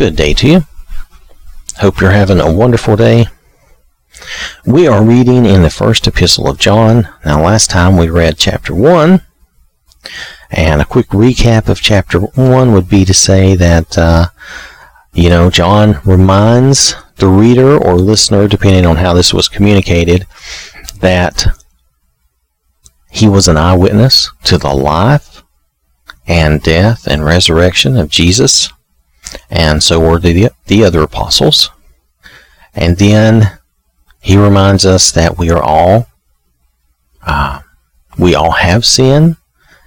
Good day to you. Hope you're having a wonderful day. We are reading in the first epistle of John. Now, last time we read chapter 1, and a quick recap of chapter 1 would be to say that, uh, you know, John reminds the reader or listener, depending on how this was communicated, that he was an eyewitness to the life and death and resurrection of Jesus, and so were the, the other apostles. And then he reminds us that we are all, uh, we all have sin,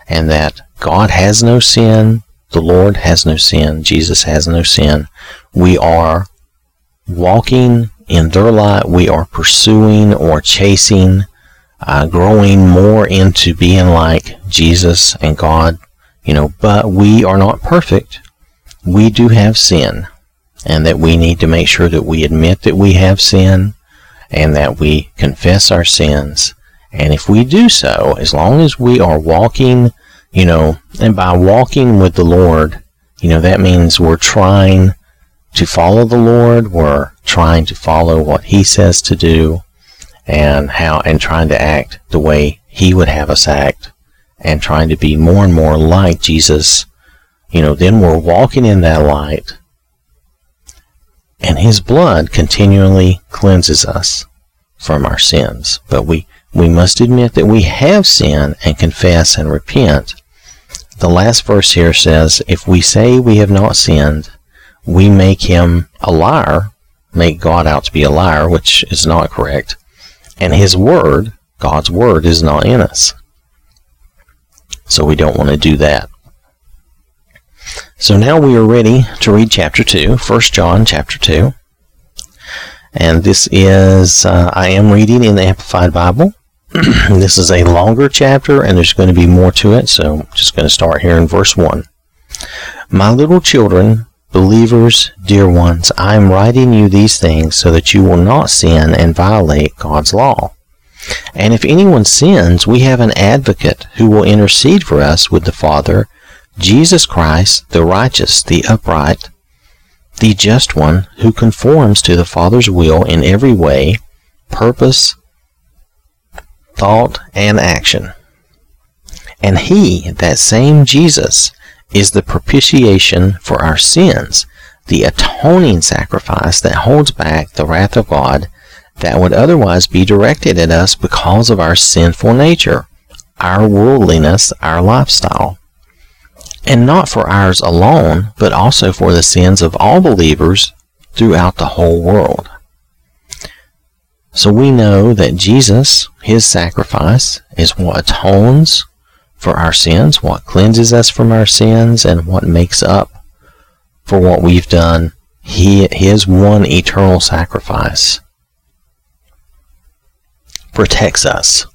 and that God has no sin, the Lord has no sin, Jesus has no sin. We are walking in their light, we are pursuing or chasing, uh, growing more into being like Jesus and God, you know, but we are not perfect. We do have sin, and that we need to make sure that we admit that we have sin and that we confess our sins. And if we do so, as long as we are walking, you know, and by walking with the Lord, you know, that means we're trying to follow the Lord, we're trying to follow what He says to do, and how, and trying to act the way He would have us act, and trying to be more and more like Jesus, you know, then we're walking in that light, and His blood continually cleanses us from our sins. But we, we must admit that we have sinned and confess and repent. The last verse here says, If we say we have not sinned, we make him a liar, make God out to be a liar, which is not correct, and his word, God's word, is not in us. So we don't want to do that. So now we are ready to read chapter 2, 1 John chapter 2. And this is, uh, I am reading in the Amplified Bible. this is a longer chapter and there's going to be more to it, so I'm just going to start here in verse 1. My little children, Believers, dear ones, I am writing you these things so that you will not sin and violate God's law. And if anyone sins, we have an advocate who will intercede for us with the Father, Jesus Christ, the righteous, the upright, the just one, who conforms to the Father's will in every way, purpose, thought, and action. And he, that same Jesus, is the propitiation for our sins, the atoning sacrifice that holds back the wrath of God that would otherwise be directed at us because of our sinful nature, our worldliness, our lifestyle. And not for ours alone, but also for the sins of all believers throughout the whole world. So we know that Jesus, his sacrifice, is what atones for our sins, what cleanses us from our sins, and what makes up for what we've done. He, his one eternal sacrifice protects us.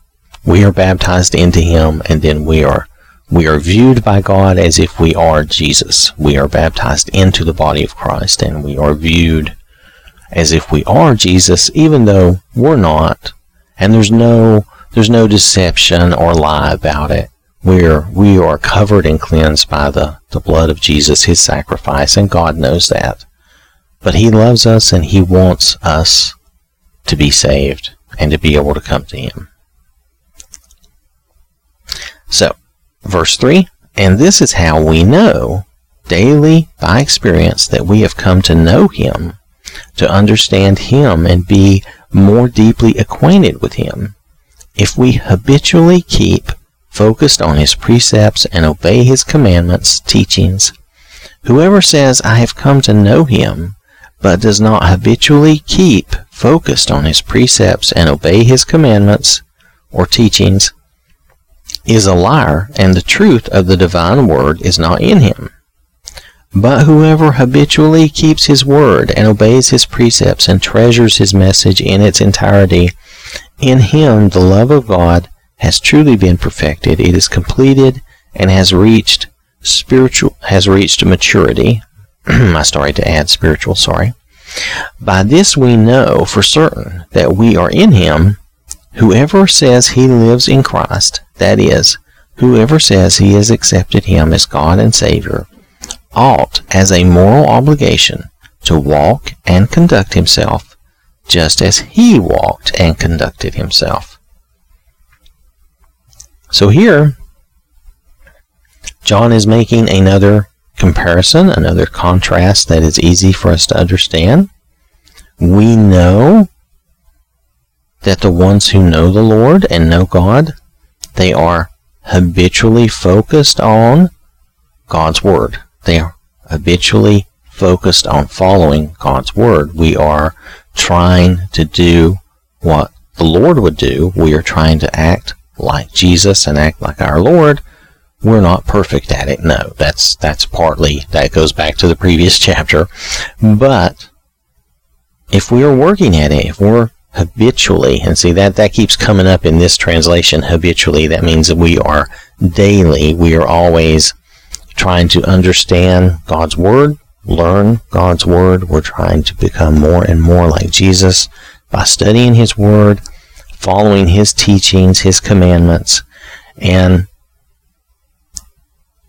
We are baptized into him, and then we are we are viewed by God as if we are Jesus. We are baptized into the body of Christ, and we are viewed as if we are Jesus, even though we're not. And there's no there's no deception or lie about it where we are covered and cleansed by the, the blood of Jesus, his sacrifice, and God knows that. But he loves us and he wants us to be saved and to be able to come to him. So, verse 3 And this is how we know daily by experience that we have come to know him, to understand him, and be more deeply acquainted with him. If we habitually keep focused on his precepts and obey his commandments, teachings. Whoever says, I have come to know him, but does not habitually keep focused on his precepts and obey his commandments or teachings, is a liar, and the truth of the divine word is not in him. But whoever habitually keeps his word and obeys his precepts and treasures his message in its entirety, in him the love of God has truly been perfected. It is completed and has reached spiritual has reached maturity. I started to add spiritual, sorry. By this we know for certain that we are in him. Whoever says he lives in Christ, that is, whoever says he has accepted him as God and Savior, ought, as a moral obligation, to walk and conduct himself just as he walked and conducted himself. So here, John is making another comparison, another contrast that is easy for us to understand. We know that the ones who know the Lord and know God, they are habitually focused on God's Word. They are habitually focused on following God's Word. We are trying to do what the Lord would do. We are trying to act like Jesus and act like our Lord. We're not perfect at it. No, that's that's partly that goes back to the previous chapter. But if we are working at it, if we're habitually, and see that that keeps coming up in this translation habitually, that means that we are daily, we are always trying to understand God's word, learn God's Word. We're trying to become more and more like Jesus by studying His Word, following His teachings, His commandments. And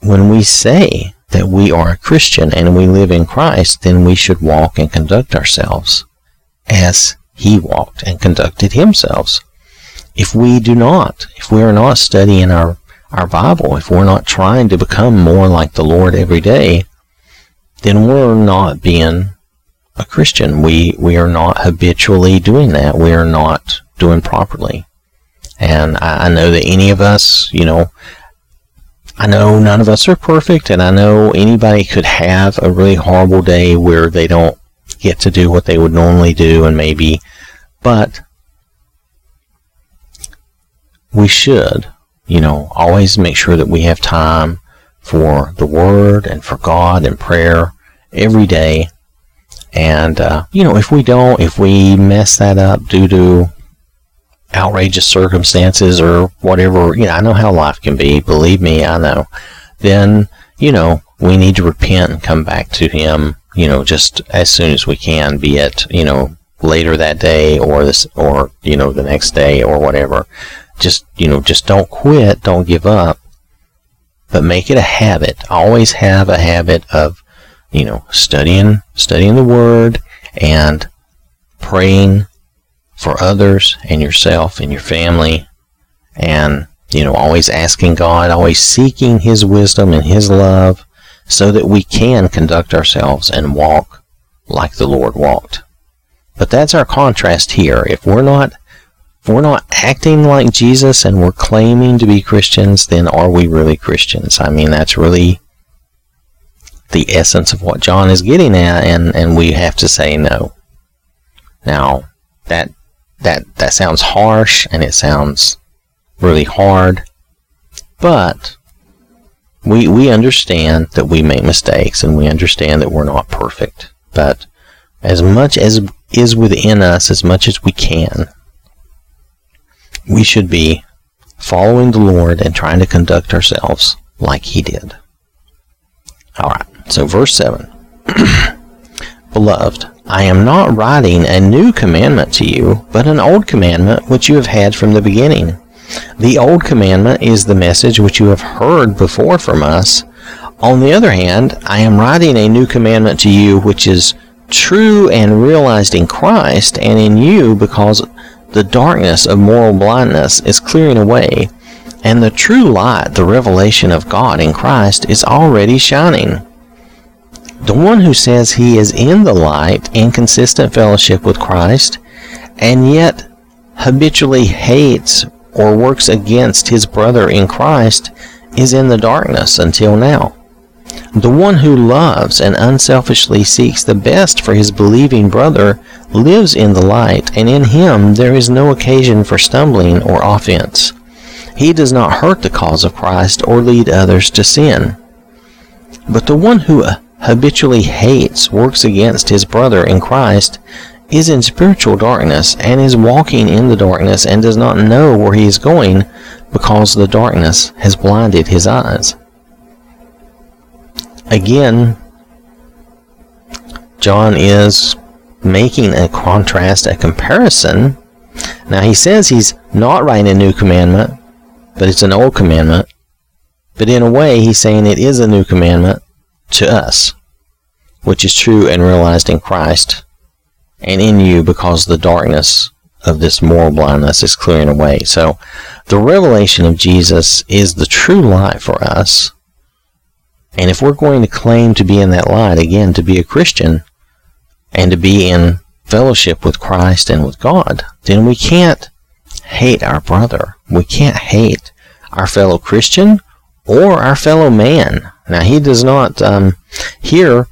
when we say that we are a Christian and we live in Christ, then we should walk and conduct ourselves as He walked and conducted Himself. If we do not, if we are not studying our, our Bible, if we're not trying to become more like the Lord every day, then we're not being a Christian. We we are not habitually doing that. We are not doing properly. And I, I know that any of us, you know, I know none of us are perfect, and I know anybody could have a really horrible day where they don't get to do what they would normally do, and maybe, but we should, you know, always make sure that we have time for the Word and for God and prayer every day. And, uh, you know, if we don't, if we mess that up due to outrageous circumstances or whatever, you know, I know how life can be, believe me, I know, then, you know, we need to repent and come back to Him, you know, just as soon as we can, be it, you know, later that day or this, or, you know, the next day or whatever. Just, you know, just don't quit, don't give up, but make it a habit. Always have a habit of, you know, studying, studying the Word and praying for others and yourself and your family and, you know, always asking God, always seeking His wisdom and His love so that we can conduct ourselves and walk like the Lord walked. But that's our contrast here. If we're not if we're not acting like Jesus and we're claiming to be Christians, then are we really Christians? I mean, that's really the essence of what John is getting at, and, and we have to say no. Now, that that that sounds harsh and it sounds really hard, but we we understand that we make mistakes and we understand that we're not perfect. But as much as is within us, as much as we can, we should be following the Lord and trying to conduct ourselves like He did. All right. So, verse 7 Beloved, I am not writing a new commandment to you, but an old commandment which you have had from the beginning. The old commandment is the message which you have heard before from us. On the other hand, I am writing a new commandment to you which is true and realized in Christ and in you because the darkness of moral blindness is clearing away, and the true light, the revelation of God in Christ, is already shining. The one who says he is in the light in consistent fellowship with Christ, and yet habitually hates or works against his brother in Christ, is in the darkness until now. The one who loves and unselfishly seeks the best for his believing brother lives in the light, and in him there is no occasion for stumbling or offense. He does not hurt the cause of Christ or lead others to sin. But the one who habitually hates, works against his brother in Christ, is in spiritual darkness and is walking in the darkness and does not know where he is going because the darkness has blinded his eyes. Again, John is making a contrast, a comparison. Now he says he's not writing a new commandment, but it's an old commandment. But in a way, he's saying it is a new commandment to us, which is true and realized in Christ and in you because the darkness of this moral blindness is clearing away. So the revelation of Jesus is the true light for us. And if we're going to claim to be in that light, again, to be a Christian and to be in fellowship with Christ and with God, then we can't hate our brother. We can't hate our fellow Christian or our fellow man. Now, he does not, um, here,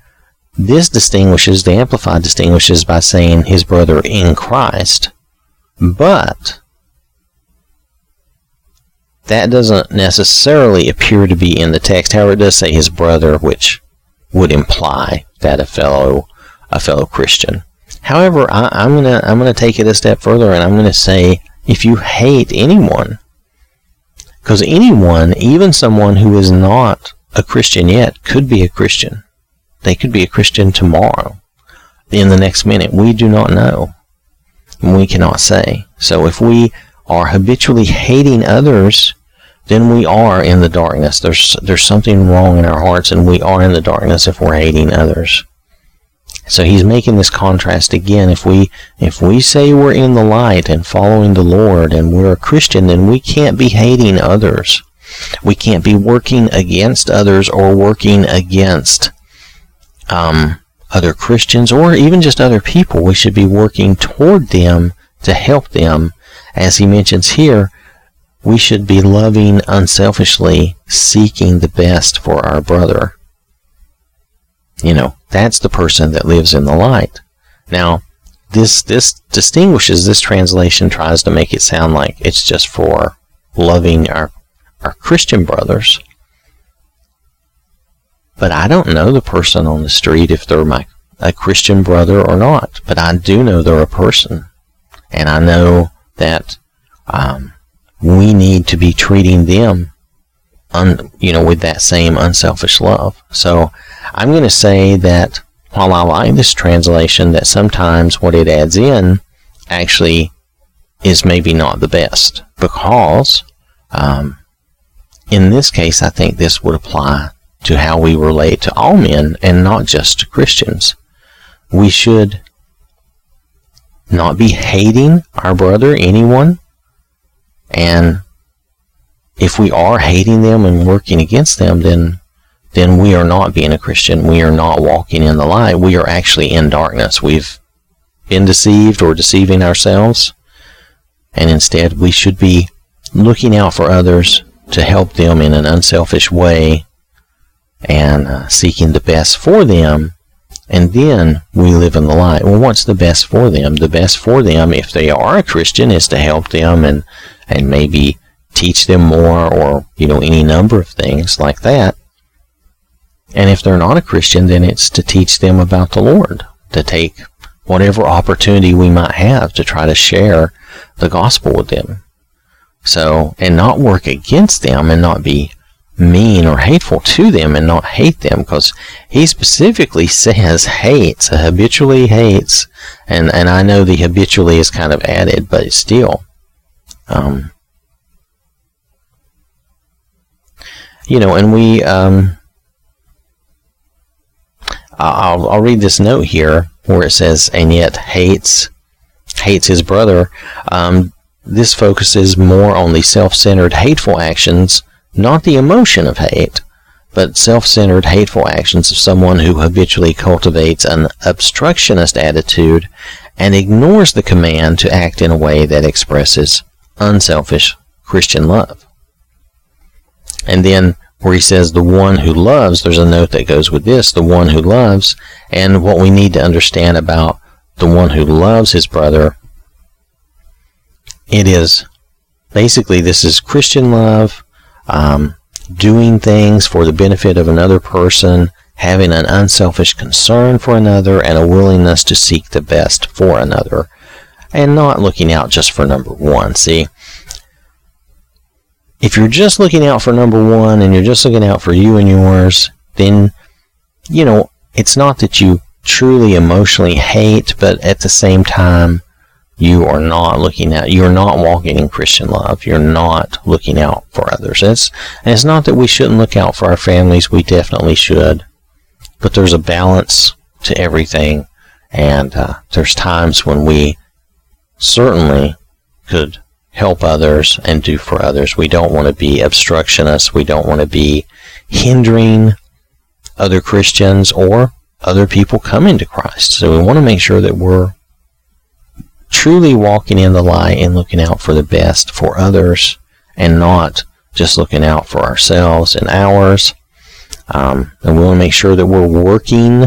this distinguishes, the Amplified distinguishes by saying his brother in Christ, but that doesn't necessarily appear to be in the text. However, it does say his brother, which would imply that a fellow a fellow Christian. However, I, am gonna I'm gonna take it a step further, and I'm gonna say if you hate anyone, because anyone, even someone who is not a Christian yet, could be a Christian. They could be a Christian tomorrow, in the next minute. We do not know. We cannot say. So if we are habitually hating others, then we are in the darkness. There's there's something wrong in our hearts, and we are in the darkness if we're hating others. So he's making this contrast again. If we if we say we're in the light and following the Lord and we're a Christian, then we can't be hating others. We can't be working against others or working against um, other Christians or even just other people. We should be working toward them to help them. As he mentions here, we should be loving unselfishly, seeking the best for our brother. You know, that's the person that lives in the light. Now, this this distinguishes this translation tries to make it sound like it's just for loving our our Christian brothers. But I don't know the person on the street if they're my a Christian brother or not. But I do know they're a person, and I know that um, we need to be treating them, un, you know, with that same unselfish love. So I'm going to say that while I like this translation, that sometimes what it adds in actually is maybe not the best because um, in this case, I think this would apply to how we relate to all men and not just to Christians. We should not be hating our brother, anyone, and if we are hating them and working against them, then then we are not being a Christian. We are not walking in the light. We are actually in darkness. We've been deceived or deceiving ourselves. And instead, we should be looking out for others to help them in an unselfish way and uh, seeking the best for them. And then we live in the light. Well, what's the best for them? The best for them, if they are a Christian, is to help them and, and maybe teach them more or, you know, any number of things like that. And if they're not a Christian, then it's to teach them about the Lord, to take whatever opportunity we might have to try to share the gospel with them. So, and not work against them and not be mean or hateful to them and not hate them because he specifically says hates, habitually hates. And, and I know the habitually is kind of added, but still, um, you know, and we, um, I'll, I'll read this note here where it says, and yet hates hates his brother. Um, this focuses more on the self-centered, hateful actions, not the emotion of hate, but self-centered, hateful actions of someone who habitually cultivates an obstructionist attitude and ignores the command to act in a way that expresses unselfish Christian love. And then where he says the one who loves, there's a note that goes with this, the one who loves, and what we need to understand about the one who loves his brother, it is basically this is Christian love, um, doing things for the benefit of another person, having an unselfish concern for another, and a willingness to seek the best for another, and not looking out just for number one. See, if you're just looking out for number one and you're just looking out for you and yours, then, you know, it's not that you truly emotionally hate, but at the same time, you are not looking out, you're not walking in Christian love. You're not looking out for others. It's, and it's not that we shouldn't look out for our families. We definitely should. but there's a balance to everything, and uh, there's times when we certainly could help others and do for others. We don't want to be obstructionists. We don't want to be hindering other Christians or other people coming to Christ. So we want to make sure that we're truly walking in the light and looking out for the best for others and not just looking out for ourselves and ours. Um, and we want to make sure that we're working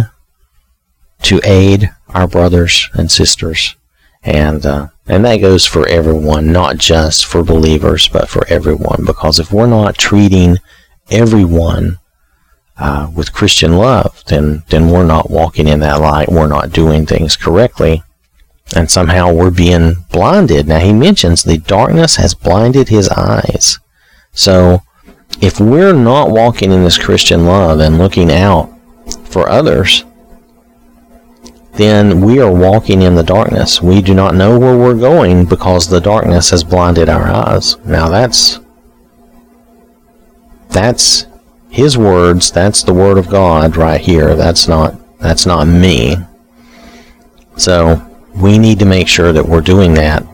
to aid our brothers and sisters. And, uh, and that goes for everyone, not just for believers, but for everyone. Because if we're not treating everyone uh, with Christian love, then, then we're not walking in that light. We're not doing things correctly. And somehow we're being blinded. Now, he mentions the darkness has blinded his eyes. So, if we're not walking in this Christian love and looking out for others, then we are walking in the darkness. We do not know where we're going because the darkness has blinded our eyes. Now that's that's his words, that's the word of God right here. That's not that's not me. So we need to make sure that we're doing that.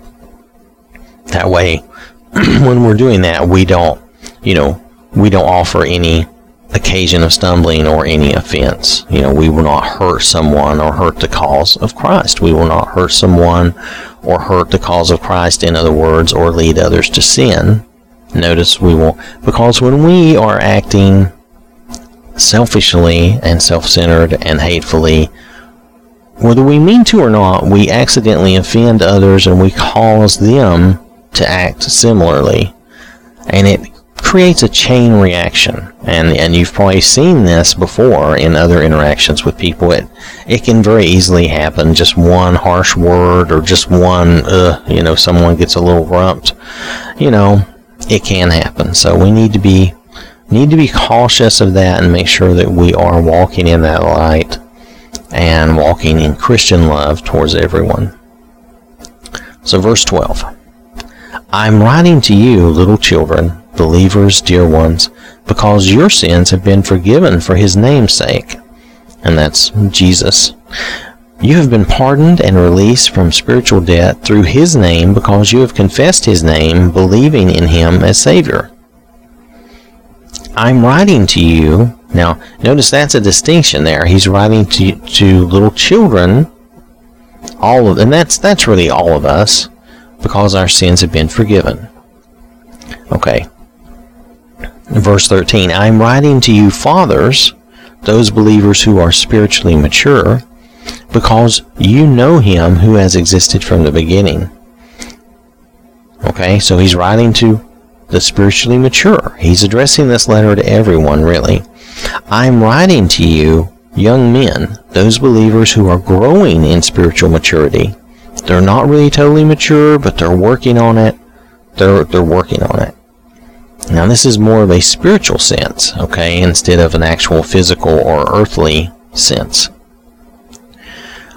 That way when we're doing that, we don't, you know, we don't offer any occasion of stumbling or any offense. You know, we will not hurt someone or hurt the cause of Christ. We will not hurt someone or hurt the cause of Christ, in other words, or lead others to sin. Notice we will, because when we are acting selfishly and self centered and hatefully, whether we mean to or not, we accidentally offend others and we cause them to act similarly. And it creates a chain reaction. And, and you've probably seen this before in other interactions with people. It, it can very easily happen. Just one harsh word or just one, uh, you know, someone gets a little grumped. You know, it can happen. So we need to be, need to be cautious of that and make sure that we are walking in that light and walking in Christian love towards everyone. So verse 12. I'm writing to you, little children, believers, dear ones, because your sins have been forgiven for his name's sake. And that's Jesus. You have been pardoned and released from spiritual debt through his name because you have confessed his name, believing in him as Savior. I'm writing to you. Now, notice that's a distinction there. He's writing to, to little children, all of, and that's, that's really all of us because our sins have been forgiven. Okay. Verse 13 I am writing to you, fathers, those believers who are spiritually mature, because you know him who has existed from the beginning. Okay, so he's writing to the spiritually mature. He's addressing this letter to everyone, really. I'm writing to you, young men, those believers who are growing in spiritual maturity. They're not really totally mature, but they're working on it. They're they're working on it. Now this is more of a spiritual sense, okay, instead of an actual physical or earthly sense.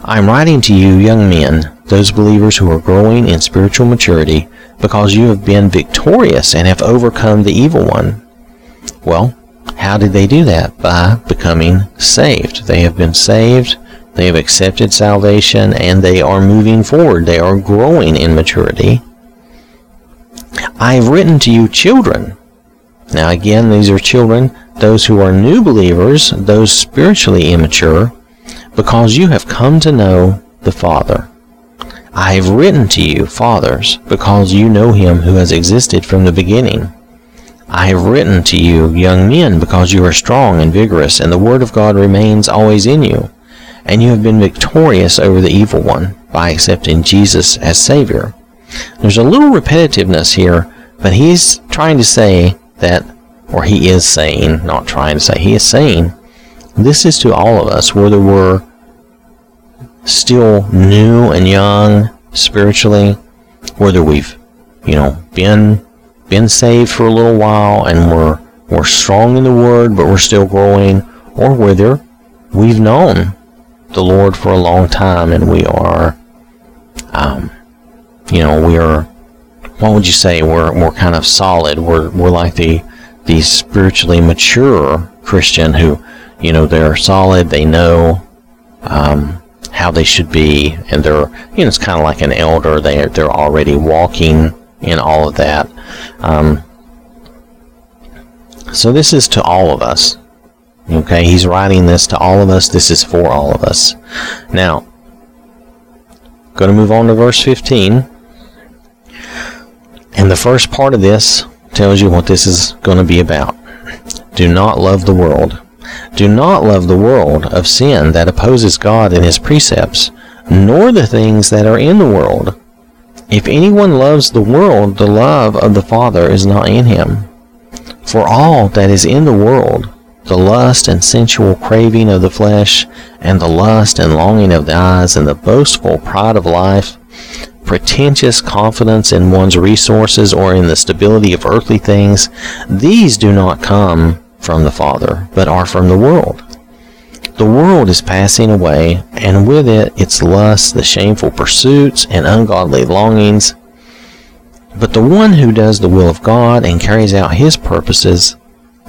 I'm writing to you, young men, those believers who are growing in spiritual maturity, because you have been victorious and have overcome the evil one. Well, how did they do that? By becoming saved. They have been saved they have accepted salvation and they are moving forward. They are growing in maturity. I have written to you children. Now, again, these are children, those who are new believers, those spiritually immature, because you have come to know the Father. I have written to you, fathers, because you know him who has existed from the beginning. I have written to you, young men, because you are strong and vigorous, and the word of God remains always in you and you have been victorious over the evil one by accepting Jesus as Savior. There's a little repetitiveness here, but he's trying to say that, or he is saying, not trying to say, he is saying, this is to all of us, whether we're still new and young spiritually, whether we've, you know, been been saved for a little while and we're we're strong in the word, but we're still growing, or whether we've known the Lord for a long time, and we are, um, you know, we are. What would you say? We're we're kind of solid. We're we're like the the spiritually mature Christian who, you know, they're solid. They know um, how they should be, and they're, you know, it's kind of like an elder. They they're already walking in all of that. Um, so this is to all of us. Okay, he's writing this to all of us. This is for all of us. Now, going to move on to verse 15. And the first part of this tells you what this is going to be about. Do not love the world. Do not love the world of sin that opposes God and his precepts, nor the things that are in the world. If anyone loves the world, the love of the Father is not in him. For all that is in the world, the lust and sensual craving of the flesh, and the lust and longing of the eyes, and the boastful pride of life, pretentious confidence in one's resources or in the stability of earthly things, these do not come from the Father, but are from the world. The world is passing away, and with it its lusts, the shameful pursuits, and ungodly longings. But the one who does the will of God and carries out his purposes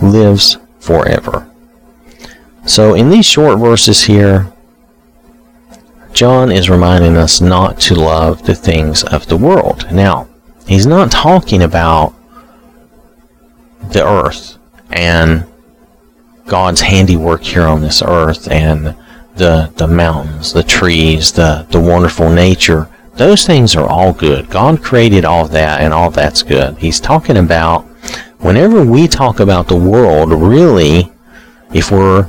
lives forever. So, in these short verses here, John is reminding us not to love the things of the world. Now, he's not talking about the earth and God's handiwork here on this earth and the the mountains, the trees, the the wonderful nature. Those things are all good. God created all that and all that's good. He's talking about whenever we talk about the world, really, if we're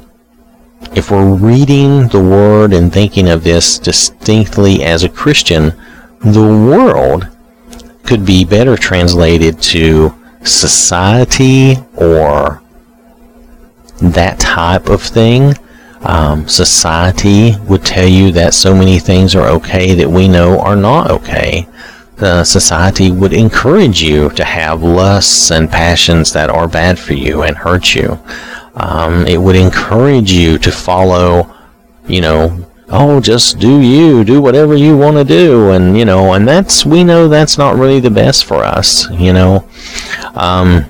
if we're reading the word and thinking of this distinctly as a Christian, the world could be better translated to society or that type of thing. Um, society would tell you that so many things are okay that we know are not okay society would encourage you to have lusts and passions that are bad for you and hurt you. Um, it would encourage you to follow, you know, oh, just do you, do whatever you want to do, and you know, and that's we know that's not really the best for us, you know. Um,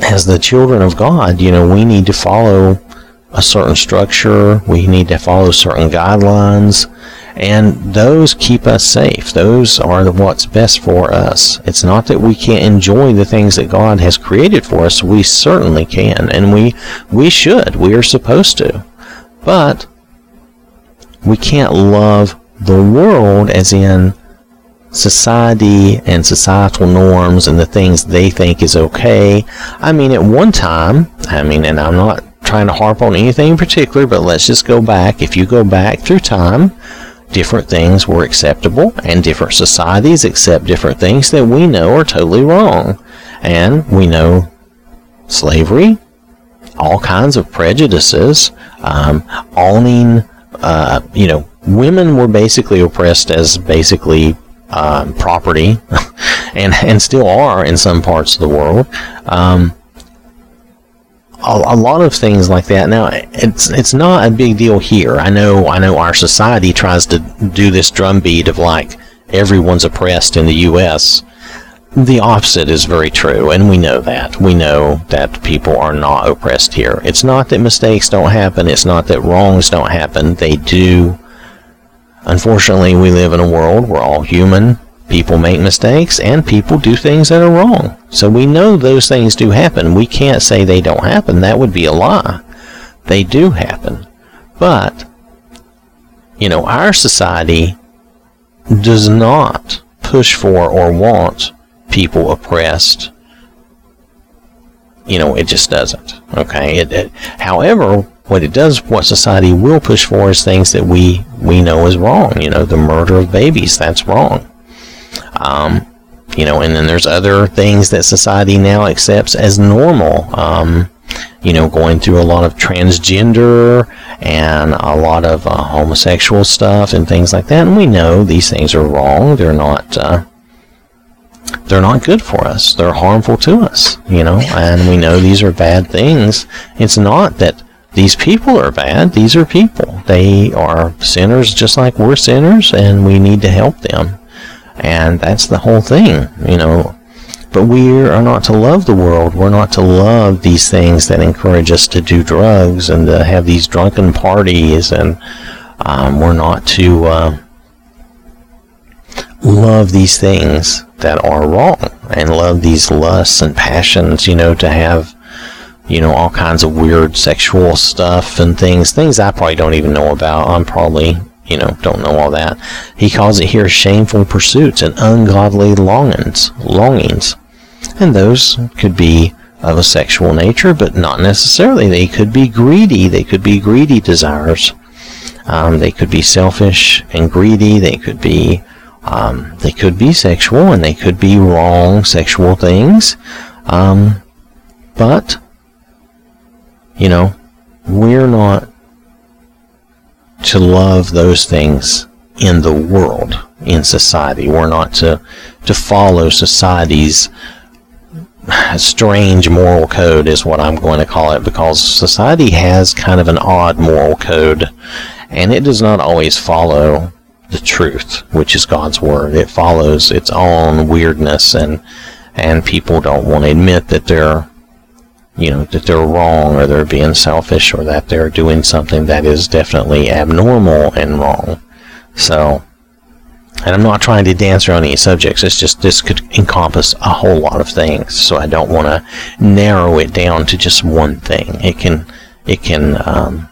as the children of God, you know, we need to follow a certain structure. We need to follow certain guidelines and those keep us safe. Those are what's best for us. It's not that we can't enjoy the things that God has created for us. We certainly can, and we we should. We are supposed to. But we can't love the world as in society and societal norms and the things they think is okay. I mean, at one time, I mean, and I'm not trying to harp on anything in particular, but let's just go back. If you go back through time, different things were acceptable, and different societies accept different things that we know are totally wrong. And we know slavery, all kinds of prejudices, um, owning, uh, you know, women were basically oppressed as basically um, property, and and still are in some parts of the world. Um, a, lot of things like that. Now, it's it's not a big deal here. I know I know our society tries to do this drumbeat of like everyone's oppressed in the U.S. The opposite is very true, and we know that. We know that people are not oppressed here. It's not that mistakes don't happen. It's not that wrongs don't happen. They do. Unfortunately, we live in a world where all human People make mistakes and people do things that are wrong. So we know those things do happen. We can't say they don't happen. That would be a lie. They do happen. But, you know, our society does not push for or want people oppressed. You know, it just doesn't. Okay. It, it, however, what it does, what society will push for is things that we we know is wrong. You know, the murder of babies, that's wrong. Um, you know, and then there's other things that society now accepts as normal. Um, you know, going through a lot of transgender and a lot of uh, homosexual stuff and things like that. And we know these things are wrong. They're not. Uh, they're not good for us. They're harmful to us. You know, and we know these are bad things. It's not that these people are bad. These are people. They are sinners just like we're sinners, and we need to help them. And that's the whole thing, you know. But we are not to love the world. We're not to love these things that encourage us to do drugs and to have these drunken parties. And um, we're not to uh, love these things that are wrong and love these lusts and passions, you know, to have, you know, all kinds of weird sexual stuff and things, things I probably don't even know about. I'm probably, you know, don't know all that. He calls it here shameful pursuits and ungodly longings, longings. And those could be of a sexual nature, but not necessarily. They could be greedy. They could be greedy desires. Um, they could be selfish and greedy. They could be um, they could be sexual and they could be wrong sexual things. Um, but, you know, we're not to love those things in the world, in society. We're not to, to follow society's strange moral code, is what I'm going to call it, because society has kind of an odd moral code, and it does not always follow the truth, which is God's word. It follows its own weirdness, and and people don't want to admit that they're, you know, that they're wrong or they're being selfish or that they're doing something that is definitely abnormal and wrong. So, and I'm not trying to dance around any subjects. It's just this could encompass a whole lot of things. So I don't want to narrow it down to just one thing. It can, it can, um,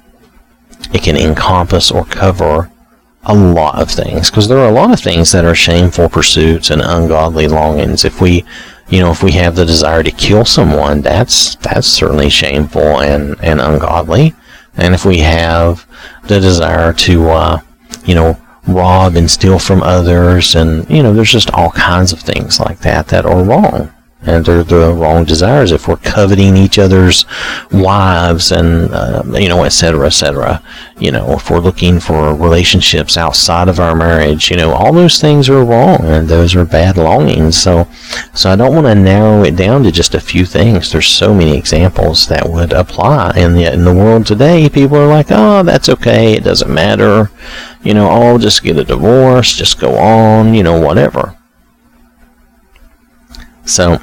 it can encompass or cover a lot of things because there are a lot of things that are shameful pursuits and ungodly longings. If we, you know, if we have the desire to kill someone, that's that's certainly shameful and and ungodly. And if we have the desire to, uh, you know, rob and steal from others, and you know, there's just all kinds of things like that that are wrong and they're the wrong desires. If we're coveting each other's wives and uh, you know etc etc you know if we're looking for relationships outside of our marriage you know all those things are wrong and those are bad longings. So so i don't want to narrow it down to just a few things. There's so many examples that would apply and yet in the world today. People are like oh that's okay. It doesn't matter. You know oh just get a divorce just go on you know whatever. So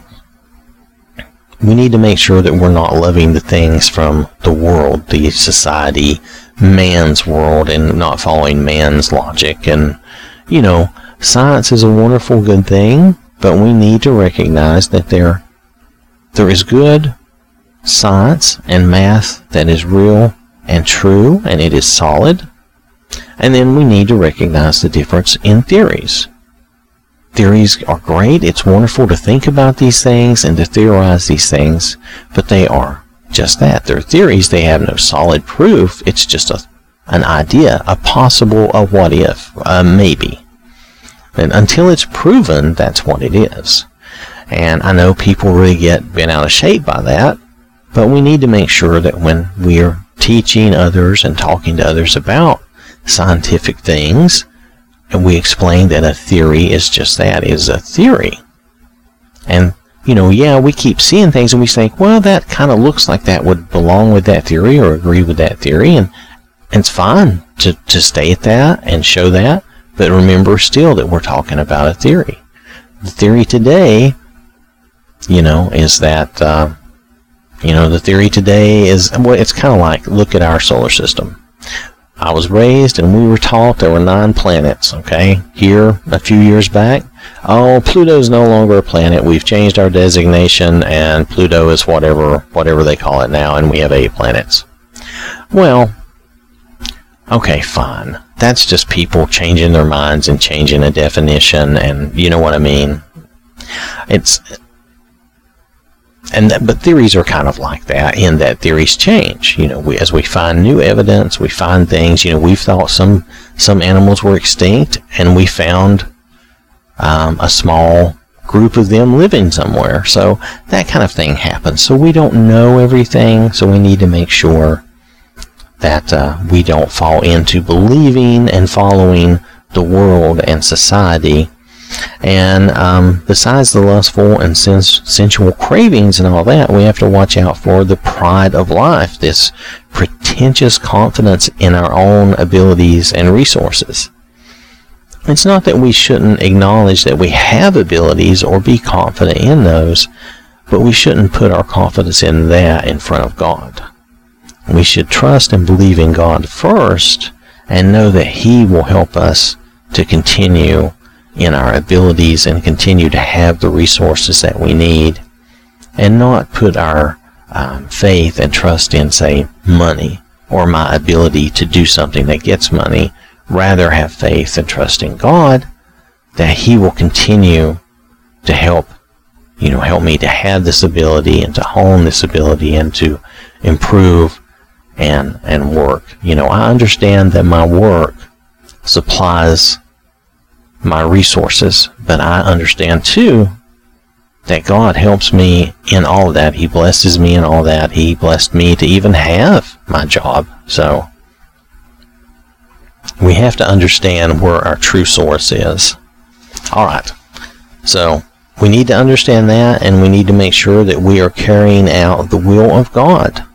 we need to make sure that we're not loving the things from the world, the society, man's world, and not following man's logic. And, you know, science is a wonderful, good thing, but we need to recognize that there, there is good science and math that is real and true, and it is solid. And then we need to recognize the difference in theories theories are great. It's wonderful to think about these things and to theorize these things, but they are just that. They're theories. They have no solid proof. It's just a, an idea, a possible, a what if, a maybe. And until it's proven, that's what it is. And I know people really get bent out of shape by that, but we need to make sure that when we're teaching others and talking to others about scientific things, and we explained that a theory is just that, is a theory. And, you know, yeah, we keep seeing things and we think, well, that kind of looks like that would belong with that theory or agree with that theory. And, and it's fine to, to stay at that and show that. But remember still that we're talking about a theory. The theory today, you know, is that, uh, you know, the theory today is, well, it's kind of like, look at our solar system. I was raised and we were taught there were nine planets, okay? Here, a few years back, oh, Pluto's no longer a planet. We've changed our designation and Pluto is whatever, whatever they call it now, and we have eight planets. Well, okay, fine. That's just people changing their minds and changing a definition, and you know what I mean? It's and but theories are kind of like that in that theories change. You know we, as we find new evidence we find things you know we've thought some some animals were extinct and we found um, a small group of them living somewhere. So that kind of thing happens. So we don't know everything. So we need to make sure that uh, we don't fall into believing and following the world and society and um, besides the lustful and sens- sensual cravings and all that, we have to watch out for the pride of life, this pretentious confidence in our own abilities and resources. It's not that we shouldn't acknowledge that we have abilities or be confident in those, but we shouldn't put our confidence in that in front of God. We should trust and believe in God first and know that He will help us to continue in our abilities and continue to have the resources that we need and not put our um, faith and trust in, say, money or my ability to do something that gets money rather have faith and trust in God that He will continue to help, you know, help me to have this ability and to hone this ability and to improve and, and work. You know, I understand that my work supplies my resources, but I understand too that God helps me in all of that. He blesses me in all that. He blessed me to even have my job. So, we have to understand where our true source is. All right. So we need to understand that and we need to make sure that we are carrying out the will of God.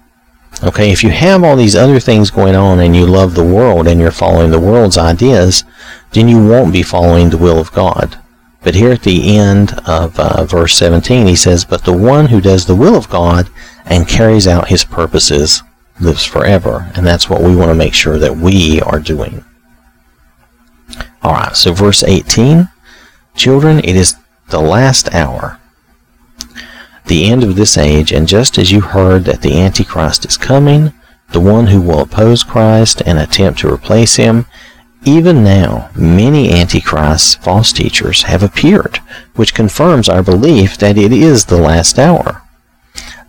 Okay, if you have all these other things going on and you love the world and you're following the world's ideas, then you won't be following the will of God. But here at the end of uh, verse 17, he says, But the one who does the will of God and carries out his purposes lives forever. And that's what we want to make sure that we are doing. All right, so verse 18 Children, it is the last hour, the end of this age, and just as you heard that the Antichrist is coming, the one who will oppose Christ and attempt to replace him, even now many Antichrists, false teachers, have appeared, which confirms our belief that it is the last hour.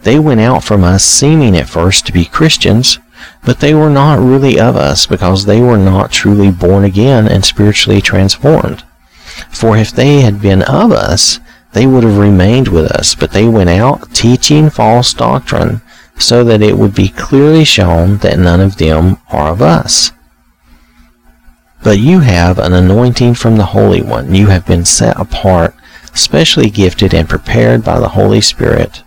They went out from us seeming at first to be Christians, but they were not really of us because they were not truly born again and spiritually transformed. For if they had been of us, they would have remained with us, but they went out teaching false doctrine, so that it would be clearly shown that none of them are of us. But you have an anointing from the Holy One. You have been set apart, specially gifted and prepared by the Holy Spirit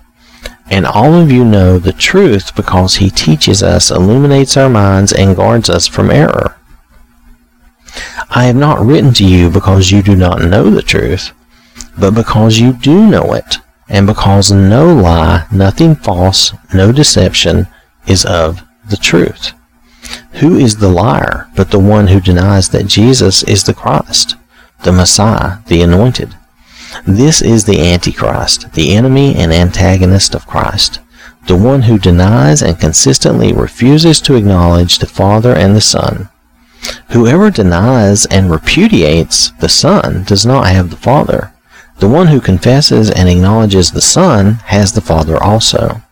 and all of you know the truth because he teaches us, illuminates our minds, and guards us from error. I have not written to you because you do not know the truth, but because you do know it, and because no lie, nothing false, no deception is of the truth. Who is the liar but the one who denies that Jesus is the Christ, the Messiah, the Anointed? This is the Antichrist, the enemy and antagonist of Christ, the one who denies and consistently refuses to acknowledge the Father and the Son. Whoever denies and repudiates the Son does not have the Father. The one who confesses and acknowledges the Son has the Father also.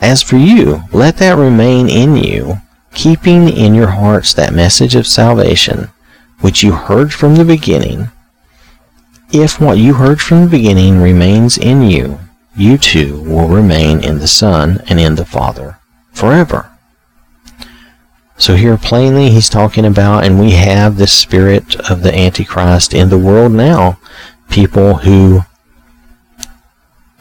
As for you, let that remain in you, keeping in your hearts that message of salvation, which you heard from the beginning, if what you heard from the beginning remains in you, you too will remain in the Son and in the Father forever. So here plainly he's talking about, and we have the spirit of the Antichrist in the world now. People who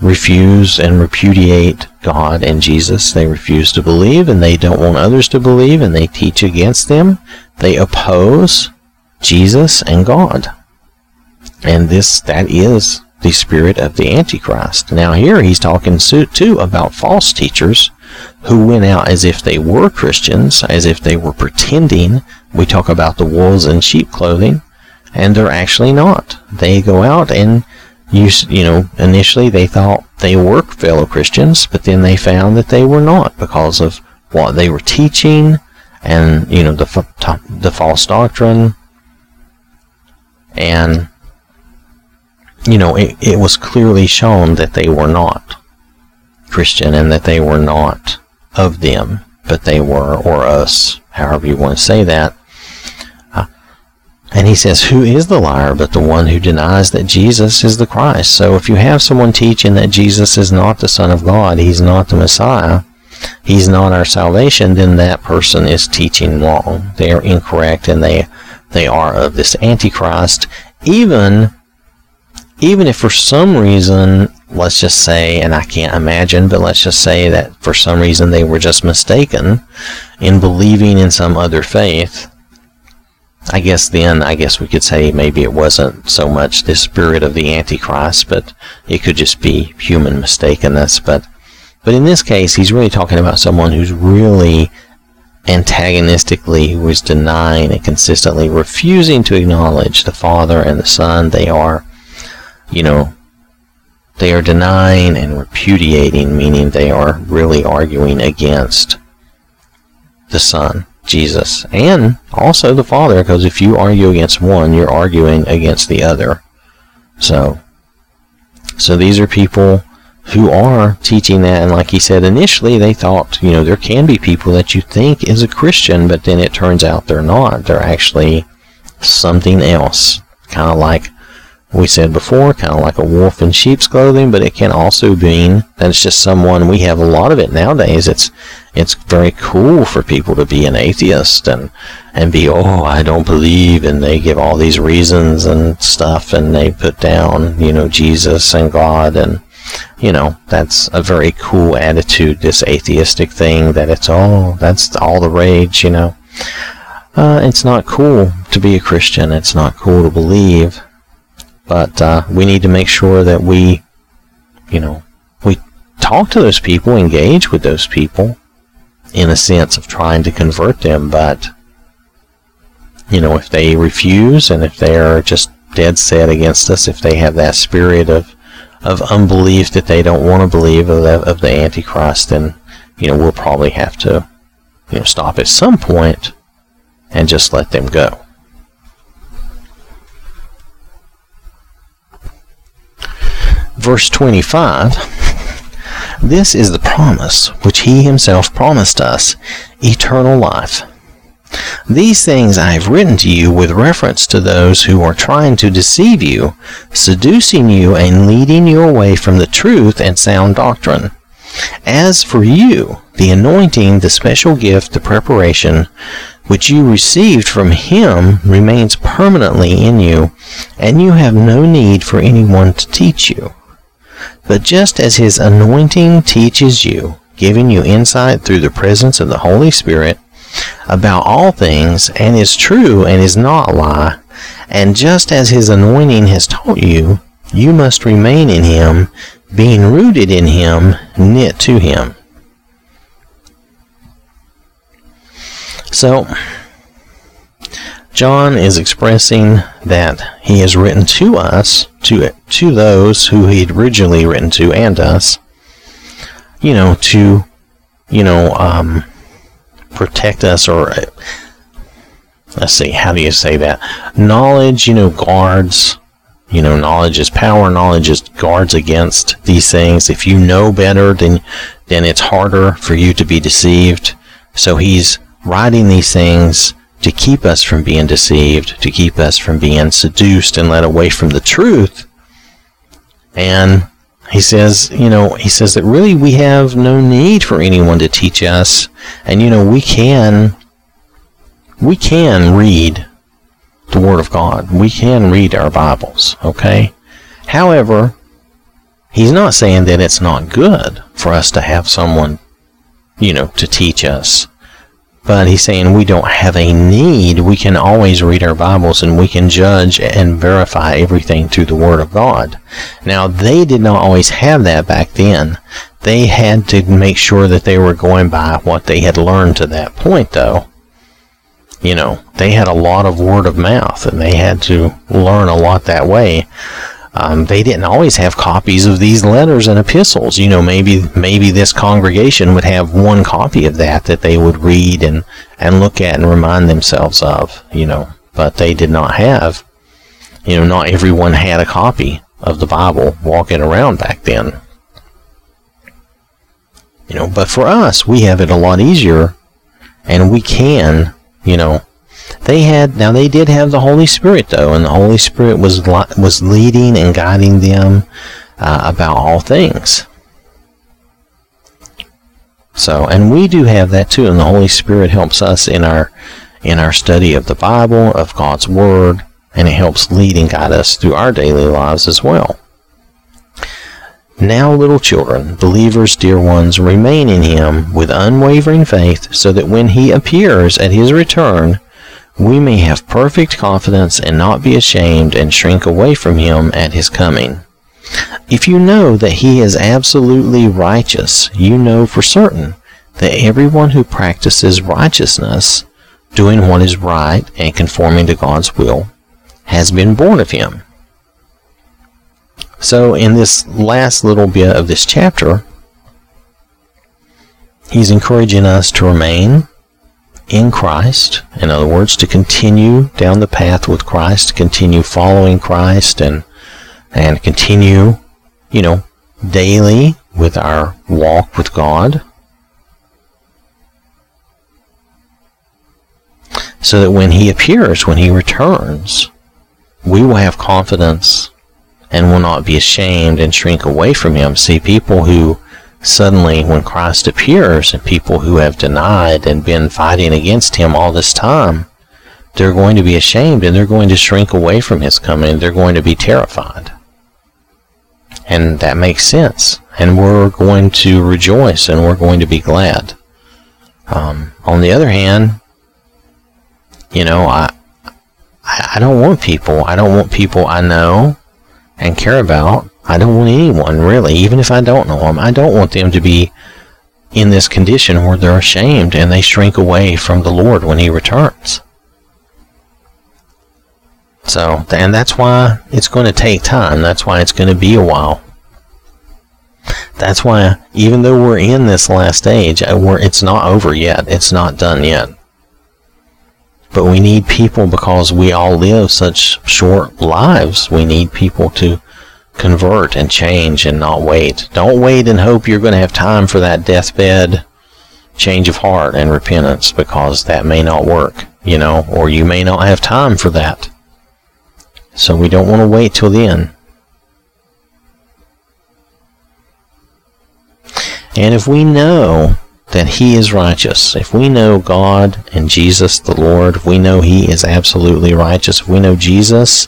refuse and repudiate God and Jesus. They refuse to believe and they don't want others to believe and they teach against them. They oppose Jesus and God. And this, that is the spirit of the Antichrist. Now here he's talking too about false teachers who went out as if they were Christians, as if they were pretending. We talk about the wolves in sheep clothing, and they're actually not. They go out and you, you know, initially they thought they were fellow Christians, but then they found that they were not because of what they were teaching and, you know, the, the false doctrine and you know, it, it was clearly shown that they were not Christian and that they were not of them, but they were, or us, however you want to say that. And he says, Who is the liar but the one who denies that Jesus is the Christ? So if you have someone teaching that Jesus is not the Son of God, he's not the Messiah, he's not our salvation, then that person is teaching wrong. They are incorrect and they, they are of this Antichrist, even even if for some reason, let's just say, and I can't imagine, but let's just say that for some reason they were just mistaken in believing in some other faith, I guess then, I guess we could say maybe it wasn't so much the spirit of the Antichrist, but it could just be human mistakenness. But, but in this case, he's really talking about someone who's really antagonistically, who is denying and consistently refusing to acknowledge the Father and the Son. They are, you know, they are denying and repudiating, meaning they are really arguing against the Son. Jesus, and also the Father, because if you argue against one, you're arguing against the other. So, so these are people who are teaching that, and like he said initially, they thought, you know, there can be people that you think is a Christian, but then it turns out they're not. They're actually something else, kind of like we said before, kind of like a wolf in sheep's clothing, but it can also mean that it's just someone. We have a lot of it nowadays. It's it's very cool for people to be an atheist and and be oh I don't believe, and they give all these reasons and stuff, and they put down you know Jesus and God, and you know that's a very cool attitude. This atheistic thing that it's oh that's all the rage, you know. Uh, it's not cool to be a Christian. It's not cool to believe but uh, we need to make sure that we, you know, we talk to those people, engage with those people in a sense of trying to convert them. But, you know, if they refuse and if they are just dead set against us, if they have that spirit of, of unbelief that they don't want to believe of the, of the Antichrist, then, you know, we'll probably have to, you know, stop at some point and just let them go. Verse 25 This is the promise which he himself promised us eternal life. These things I have written to you with reference to those who are trying to deceive you, seducing you, and leading you away from the truth and sound doctrine. As for you, the anointing, the special gift, the preparation, which you received from him remains permanently in you, and you have no need for anyone to teach you. But just as his anointing teaches you, giving you insight through the presence of the Holy Spirit about all things, and is true and is not a lie, and just as his anointing has taught you, you must remain in him, being rooted in him, knit to him. So, John is expressing that he has written to us, to to those who he'd originally written to and us, you know, to, you know, um, protect us or, let's see, how do you say that? Knowledge, you know, guards, you know, knowledge is power, knowledge is guards against these things. If you know better, then, then it's harder for you to be deceived. So he's writing these things to keep us from being deceived, to keep us from being seduced and led away from the truth. And he says, you know, he says that really we have no need for anyone to teach us. And, you know, we can, we can read the Word of God. We can read our Bibles, okay? However, he's not saying that it's not good for us to have someone, you know, to teach us but he's saying we don't have a need. We can always read our Bibles and we can judge and verify everything through the Word of God. Now, they did not always have that back then. They had to make sure that they were going by what they had learned to that point, though. You know, they had a lot of word of mouth and they had to learn a lot that way um, they didn't always have copies of these letters and epistles. You know, maybe maybe this congregation would have one copy of that that they would read and and look at and remind themselves of. You know, but they did not have. You know, not everyone had a copy of the Bible walking around back then. You know, but for us, we have it a lot easier, and we can, you know, they had now they did have the Holy Spirit though, and the Holy Spirit was was leading and guiding them uh, about all things. So, and we do have that too, and the Holy Spirit helps us in our in our study of the Bible, of God's Word, and it helps lead and guide us through our daily lives as well. Now, little children, believers, dear ones, remain in Him with unwavering faith, so that when He appears at His return, we may have perfect confidence and not be ashamed and shrink away from him at his coming. If you know that he is absolutely righteous, you know for certain that everyone who practices righteousness, doing what is right and conforming to God's will, has been born of him. So, in this last little bit of this chapter, he's encouraging us to remain in Christ. In other words, to continue down the path with Christ, to continue following Christ and and continue, you know, daily with our walk with God. So that when he appears, when he returns, we will have confidence and will not be ashamed and shrink away from him. See, people who suddenly, when Christ appears, and people who have denied and been fighting against him all this time, they're going to be ashamed and they're going to shrink away from his coming. They're going to be terrified. And that makes sense. And we're going to rejoice and we're going to be glad. Um, on the other hand, you know, I, I don't want people. I don't want people I know and care about. I don't want anyone, really, even if I don't know them. I don't want them to be in this condition where they're ashamed and they shrink away from the Lord when He returns. So, and that's why it's going to take time. That's why it's going to be a while. That's why, even though we're in this last age, uh, it's not over yet. It's not done yet. But we need people because we all live such short lives. We need people to convert and change and not wait. Don't wait and hope you're going to have time for that deathbed change of heart and repentance because that may not work, you know, or you may not have time for that. So we don't want to wait till then. And if we know that He is righteous, if we know God and Jesus the Lord, we know He is absolutely righteous, if we know Jesus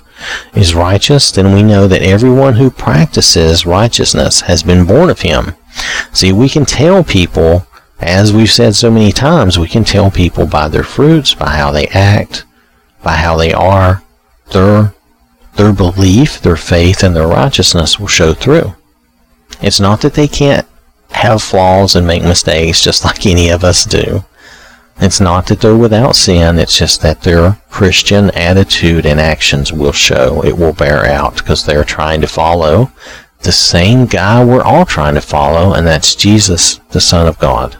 is righteous, then we know that everyone who practices righteousness has been born of Him. See, we can tell people, as we've said so many times, we can tell people by their fruits, by how they act, by how they are, their their belief, their faith, and their righteousness will show through. It's not that they can't have flaws and make mistakes just like any of us do. It's not that they're without sin, it's just that their Christian attitude and actions will show. It will bear out because they're trying to follow the same guy we're all trying to follow, and that's Jesus, the Son of God.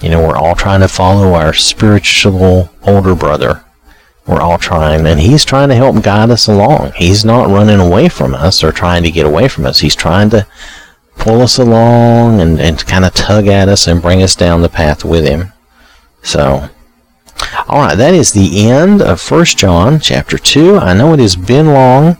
You know, we're all trying to follow our spiritual older brother. We're all trying, and he's trying to help guide us along. He's not running away from us or trying to get away from us. He's trying to pull us along and, and kind of tug at us and bring us down the path with him. So, all right, that is the end of First John chapter 2. I know it has been long,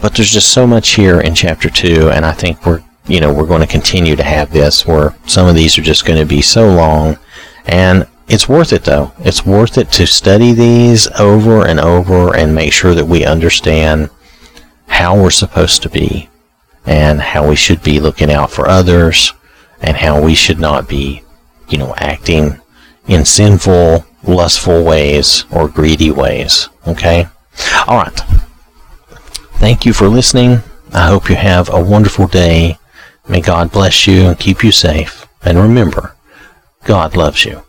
but there's just so much here in chapter 2, and I think we're you know, we're going to continue to have this where some of these are just going to be so long. And it's worth it though. It's worth it to study these over and over and make sure that we understand how we're supposed to be and how we should be looking out for others and how we should not be, you know, acting in sinful, lustful ways or greedy ways. Okay? All right. Thank you for listening. I hope you have a wonderful day. May God bless you and keep you safe. And remember, God loves you.